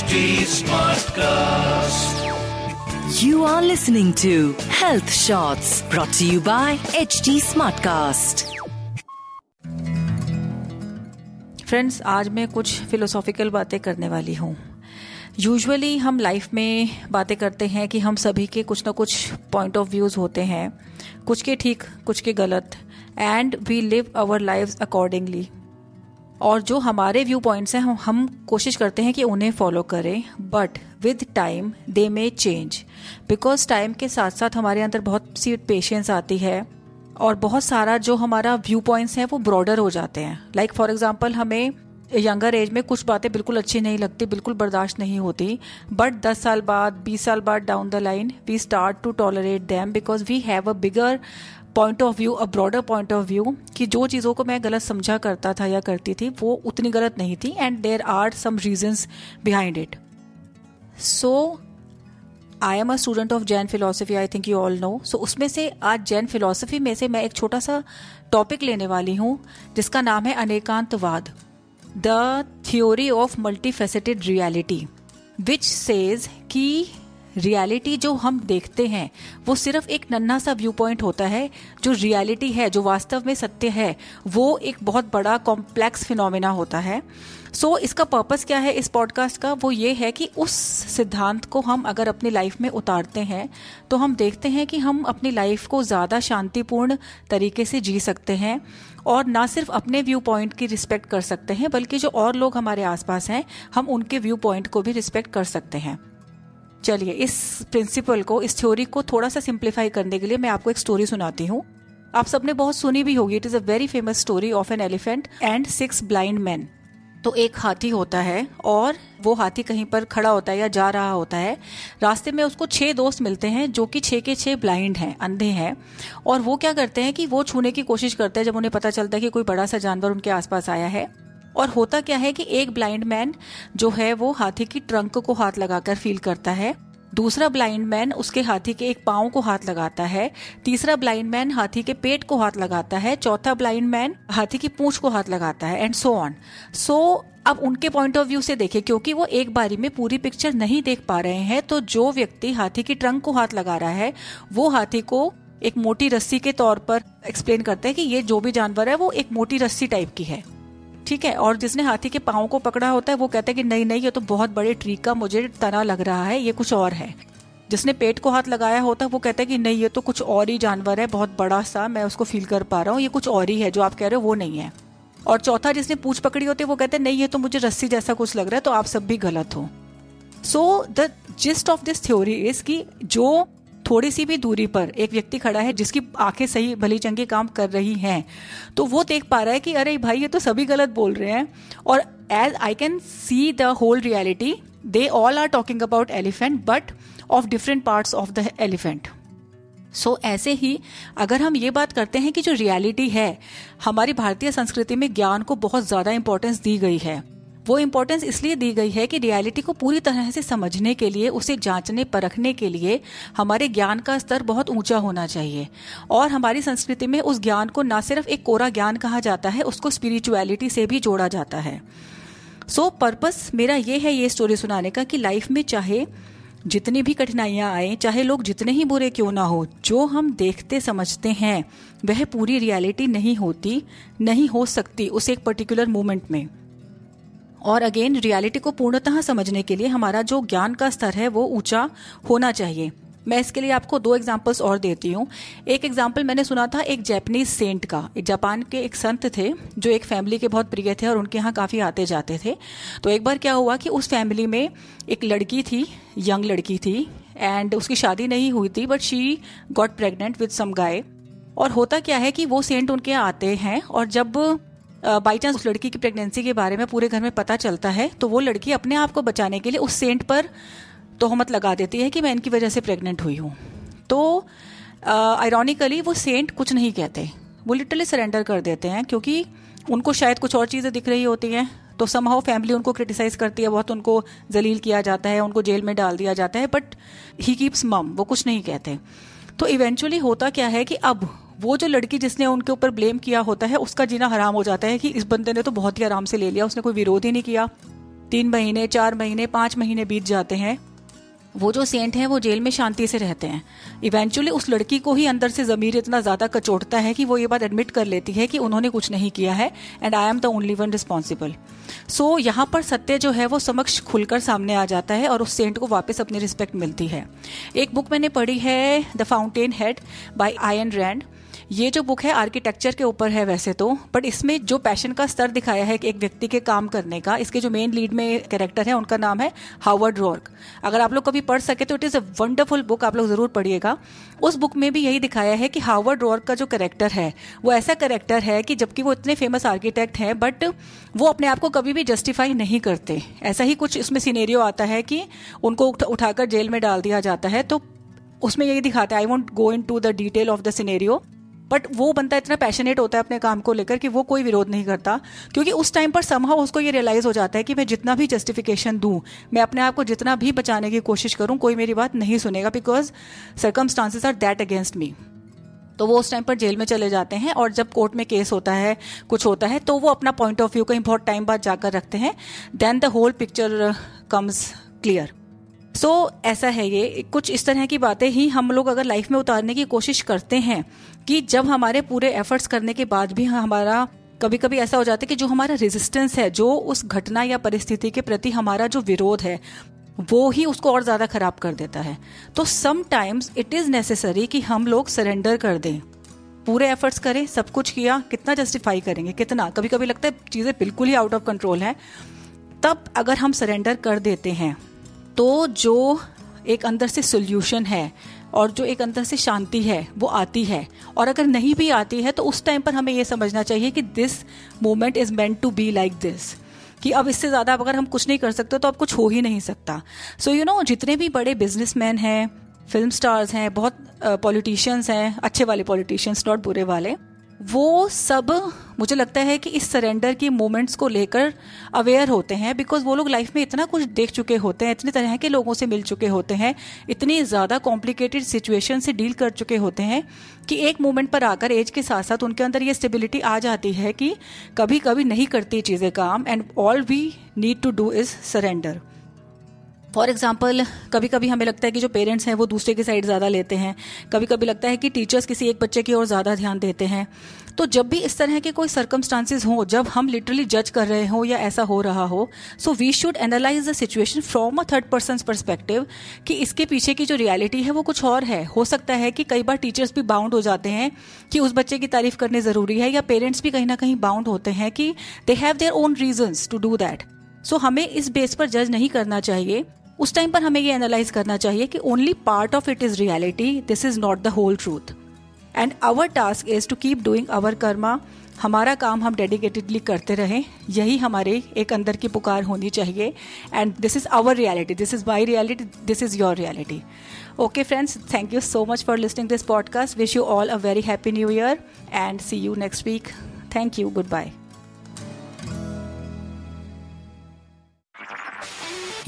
HD Smartcast. You are listening to Health Shots brought to you by HD Smartcast. Friends आज मैं कुछ philosophical बातें करने वाली हूँ यूजुअली हम लाइफ में बातें करते हैं कि हम सभी के कुछ ना कुछ पॉइंट ऑफ़ व्यूज़ होते हैं कुछ के ठीक कुछ के गलत and we live our life accordingly और जो हमारे व्यू पॉइंट्स हैं, हम कोशिश करते हैं कि उन्हें फॉलो करें but with time they may change because time के साथ साथ हमारे अंदर बहुत सी पेशेंस आती है, और बहुत सारा जो हमारा व्यू पॉइंट्स हैं, वो ब्रॉडर हो जाते हैं. लाइक फॉर एग्ज़ाम्पल हमें यंगर एज में कुछ बातें बिल्कुल अच्छी नहीं लगती, बिल्कुल बर्दाश्त नहीं होती. बट दस साल बाद, बीस साल बाद down the line we start to tolerate them because we have a bigger point of view a broader point of view कि जो चीज़ों को मैं गलत समझा करता था या करती थी, वो उतनी गलत नहीं थी and there are some reasons behind it so I am a student of Jain philosophy I think you all know so उसमें से, आज जैन फिलोसफी में से मैं एक छोटा सा टॉपिक लेने वाली हूँ, जिसका नाम है Anekantavada the theory of multifaceted reality which says कि रियलिटी जो हम देखते हैं वो सिर्फ़ एक नन्हा सा व्यू पॉइंट होता है। जो रियलिटी है जो वास्तव में सत्य है वो एक बहुत बड़ा कॉम्प्लेक्स फिनोमिना होता है। सो so, इसका पर्पस क्या है इस पॉडकास्ट का? वो ये है कि उस सिद्धांत को हम अगर अपनी लाइफ में उतारते हैं तो हम देखते हैं कि हम अपनी लाइफ को ज़्यादा शांतिपूर्ण तरीके से जी सकते हैं और ना सिर्फ़ अपने व्यू पॉइंट की रिस्पेक्ट कर सकते हैं बल्कि जो और लोग हमारे आसपास हैं हम उनके व्यू पॉइंट को भी रिस्पेक्ट कर सकते हैं। चलिए, इस प्रिंसिपल को, इस थ्योरी को थोड़ा सा सिंप्लीफाई करने के लिए मैं आपको एक स्टोरी सुनाती हूँ। आप सबने बहुत सुनी भी होगी it is a very famous story of an elephant and six blind man तो एक हाथी होता है और वो हाथी कहीं पर खड़ा होता है या जा रहा होता है। रास्ते में उसको छह दोस्त मिलते हैं जो कि छह के छह ब्लाइंड हैं, अंधे हैं। और वो क्या करते हैं कि वो छूने की कोशिश करते हैं जब उन्हें पता चलता है कि कोई बड़ा सा जानवर उनके आसपास आया है। और होता क्या है कि एक ब्लाइंड मैन जो है, वो हाथी की ट्रंक को हाथ लगाकर फील करता है। दूसरा ब्लाइंड मैन उसके हाथी के एक पाँव को हाथ लगाता है। तीसरा ब्लाइंड मैन हाथी के पेट को हाथ लगाता है। चौथा ब्लाइंड मैन हाथी की पूंछ को हाथ लगाता है एंड सो ऑन सो अब उनके पॉइंट ऑफ़ व्यू से देखें क्योंकि वो एक बारी में पूरी पिक्चर नहीं देख पा रहे हैं तो जो व्यक्ति हाथी की ट्रंक को हाथ लगा रहा है, वो हाथी को एक मोटी रस्सी के तौर पर एक्सप्लेन करता है कि ये जो भी जानवर है, वो एक मोटी रस्सी टाइप की है। ठीक है, और जिसने हाथी के पाँव को पकड़ा होता है, वो कहता है कि नहीं नहीं, ये तो बहुत बड़े ट्री का मुझे तना लग रहा है, ये कुछ और है। जिसने पेट को हाथ लगाया होता है, वो कहता है कि नहीं, ये तो कुछ और ही जानवर है, बहुत बड़ा सा, मैं उसको फील कर पा रहा हूँ, ये कुछ और ही है, जो आप कह रहे हो, वो नहीं है। और चौथा जिसने पूछ पकड़ी होती है, वो कहते हैं, नहीं, ये तो मुझे रस्सी जैसा कुछ लग रहा है तो आप सब भी गलत हो। So the gist of this theory is कि जो थोड़ी सी भी दूरी पर एक व्यक्ति खड़ा है जिसकी आँखें सही भली चंगी काम कर रही हैं तो वो देख पा रहा है कि अरे भाई ये तो सभी गलत बोल रहे हैं। और as I can see the whole reality they all are talking about elephant but of different parts of the elephant so so, ऐसे ही अगर हम ये बात करते हैं कि जो रियलिटी है हमारी भारतीय संस्कृति में ज्ञान को बहुत ज़्यादा इंपॉर्टेंस दी गई है। वो इम्पोर्टेंस इसलिए दी गई है कि रियलिटी को पूरी तरह से समझने के लिए उसे जांचने परखने के लिए हमारे ज्ञान का स्तर बहुत ऊँचा होना चाहिए। और हमारी संस्कृति में उस ज्ञान को ना सिर्फ़ एक कोरा ज्ञान कहा जाता है उसको स्पिरिचुअलिटी से भी जोड़ा जाता है। सो so, पर्पस मेरा ये है ये स्टोरी सुनाने का कि लाइफ में चाहे जितनी भी कठिनाइयाँ आए चाहे लोग जितने ही बुरे क्यों ना हो जो हम देखते समझते हैं वह पूरी रियलिटी नहीं होती नहीं हो सकती उस एक पर्टिकुलर मोमेंट में। और अगेन रियलिटी को पूर्णतः समझने के लिए हमारा जो ज्ञान का स्तर है, वो ऊँचा होना चाहिए। मैं इसके लिए आपको दो एग्जाम्पल्स और देती हूँ। एक एग्ज़ाम्पल मैंने सुना था एक जैपनीज सेंट का। जापान के एक संत थे, जो एक फैमिली के बहुत प्रिय थे और उनके यहाँ काफ़ी आते जाते थे। तो एक बार क्या हुआ कि उस फैमिली में एक लड़की थी यंग लड़की थी एंड उसकी शादी नहीं हुई थी but she got pregnant with some guy और होता क्या है कि वो सेंट उनके आते हैं और जब बाई चांस उस लड़की की प्रेगनेंसी के बारे में पूरे घर में पता चलता है तो वो लड़की अपने आप को बचाने के लिए उस सेंट पर तोहमत लगा देती है कि मैं इनकी वजह से प्रेग्नेंट हुई हूँ। तो आयरॉनिकली वो सेंट कुछ नहीं कहते। वो लिटरली सरेंडर कर देते हैं क्योंकि उनको शायद कुछ और चीज़ें दिख रही होती हैं। तो समहाउ फैमिली उनको क्रिटिसाइज करती है, बहुत उनको जलील किया जाता है, उनको जेल में डाल दिया जाता है बट ही कीप्स मम वो कुछ नहीं कहते। तो इवेंचुअली होता क्या है कि अब वो जो लड़की जिसने उनके ऊपर ब्लेम किया होता है, उसका जीना हराम हो जाता है कि इस बंदे ने तो बहुत ही आराम से ले लिया, उसने कोई विरोध ही नहीं किया। तीन महीने, चार महीने, पाँच महीने बीत जाते हैं। वो जो सेंट हैं, वो जेल में शांति से रहते हैं। इवेंचुअली उस लड़की को ही अंदर से ज़मीर इतना ज़्यादा कचोटता है कि वो ये बात एडमिट कर लेती है कि उन्होंने कुछ नहीं किया है and I am the only one responsible so यहाँ पर सत्य जो है, वो समक्ष खुलकर सामने आ जाता है और उस सेंट को वापस अपनी रिस्पेक्ट मिलती है। एक बुक मैंने पढ़ी है the fountainhead by Ayn Rand ये जो बुक है आर्किटेक्चर के ऊपर है वैसे तो बट इसमें जो पैशन का स्तर दिखाया है कि एक व्यक्ति के काम करने का, इसके जो मेन लीड में कैरेक्टर है, उनका नाम है हावर्ड रॉर्क अगर आप लोग कभी पढ़ सके तो it is a wonderful book आप लोग ज़रूर पढ़िएगा। उस बुक में भी यही दिखाया है कि हावर्ड रॉर्क का जो करेक्टर है, वो ऐसा करेक्टर है कि जबकि वो इतने फ़ेमस आर्किटेक्ट हैं बट वो अपने आप को कभी भी जस्टिफाई नहीं करते। ऐसा ही कुछ इसमें सीनेरियो आता है कि उनको उठाकर जेल में डाल दिया जाता है तो उसमें यही दिखाता है I won't go into the detail of the scenario but वो बंदा इतना पैशनेट होता है अपने काम को लेकर कि वो कोई विरोध नहीं करता, क्योंकि उस टाइम पर समहा उसको ये रियलाइज़ हो जाता है कि मैं जितना भी जस्टिफिकेशन दूँ, मैं अपने आप को जितना भी बचाने की कोशिश करूँ, कोई मेरी बात नहीं सुनेगा because circumstances are that against me तो वो उस टाइम पर जेल में चले जाते हैं और जब कोर्ट में केस होता है, कुछ होता है तो वो अपना पॉइंट ऑफ़ व्यू कहीं बहुत टाइम बाद जाकर रखते हैं then the whole picture comes clear so so, ऐसा है ये कुछ इस तरह की बातें ही हम लोग अगर लाइफ में उतारने की कोशिश करते हैं कि जब हमारे पूरे एफर्ट्स करने के बाद भी हमारा कभी कभी ऐसा हो जाता है कि जो हमारा रेजिस्टेंस है जो उस घटना या परिस्थिति के प्रति हमारा जो विरोध है वो ही उसको और ज़्यादा खराब कर देता है। तो समटाइम्स इट इज़ नेसेसरी कि हम लोग सरेंडर कर दें। पूरे एफर्ट्स करें सब कुछ किया कितना जस्टिफाई करेंगे? कितना? कभी कभी लगता है चीज़ें बिल्कुल ही आउट ऑफ़ कंट्रोल है। तब अगर हम सरेंडर कर देते हैं तो जो एक अंदर से सोल्यूशन है और जो एक अंदर से शांति है, वो आती है। और अगर नहीं भी आती है तो उस टाइम पर हमें ये समझना चाहिए कि this moment is meant to be like this कि अब इससे ज़्यादा अगर हम कुछ नहीं कर सकते तो अब कुछ हो ही नहीं सकता। सो यू नो जितने भी बड़े बिजनेसमैन हैं फ़िल्म स्टार्स हैं, बहुत पॉलिटिशियंस हैं, अच्छे वाले पॉलिटिशियंस नॉट बुरे वाले वो सब मुझे लगता है कि इस सरेंडर की मोमेंट्स को लेकर अवेयर होते हैं बिकॉज़ वो लोग लाइफ में इतना कुछ देख चुके होते हैं, इतने तरह के लोगों से मिल चुके होते हैं, इतनी ज़्यादा कॉम्प्लिकेटेड सिचुएशन से डील कर चुके होते हैं, कि एक मोमेंट पर आकर एज के साथ साथ उनके अंदर ये स्टेबिलिटी आ जाती है कि कभी कभी नहीं करती चीज़ें काम and all we need to do is surrender for example कभी कभी हमें लगता है कि जो पेरेंट्स हैं वो दूसरे की साइड ज़्यादा लेते हैं। कभी कभी लगता है कि टीचर्स किसी एक बच्चे की ओर ज़्यादा ध्यान देते हैं। तो जब भी इस तरह के कोई सर्कमस्टांसिस हो, जब हम लिटरली जज कर रहे हो या ऐसा हो रहा हो so we should analyse the situation from a third person perspective कि इसके पीछे की जो रियलिटी है वो कुछ और है। हो सकता है कि कई बार टीचर्स भी बाउंड हो जाते हैं कि उस बच्चे की तारीफ़ करनी ज़रूरी है या पेरेंट्स भी कहीं ना कहीं बाउंड होते हैं कि they have their own reasons to do that so हमें इस बेस पर जज नहीं करना चाहिए। उस टाइम पर हमें ये एनालाइज करना चाहिए कि only part of it is reality this is not the whole truth and our task is to keep doing our karma हमारा काम हम डेडिकेटेडली करते रहें। यही हमारे एक अंदर की पुकार होनी चाहिए। And this is our reality this is my reality this is your reality okay friends thank you so much for listening this podcast wish you all a very happy new year and see you next week thank you goodbye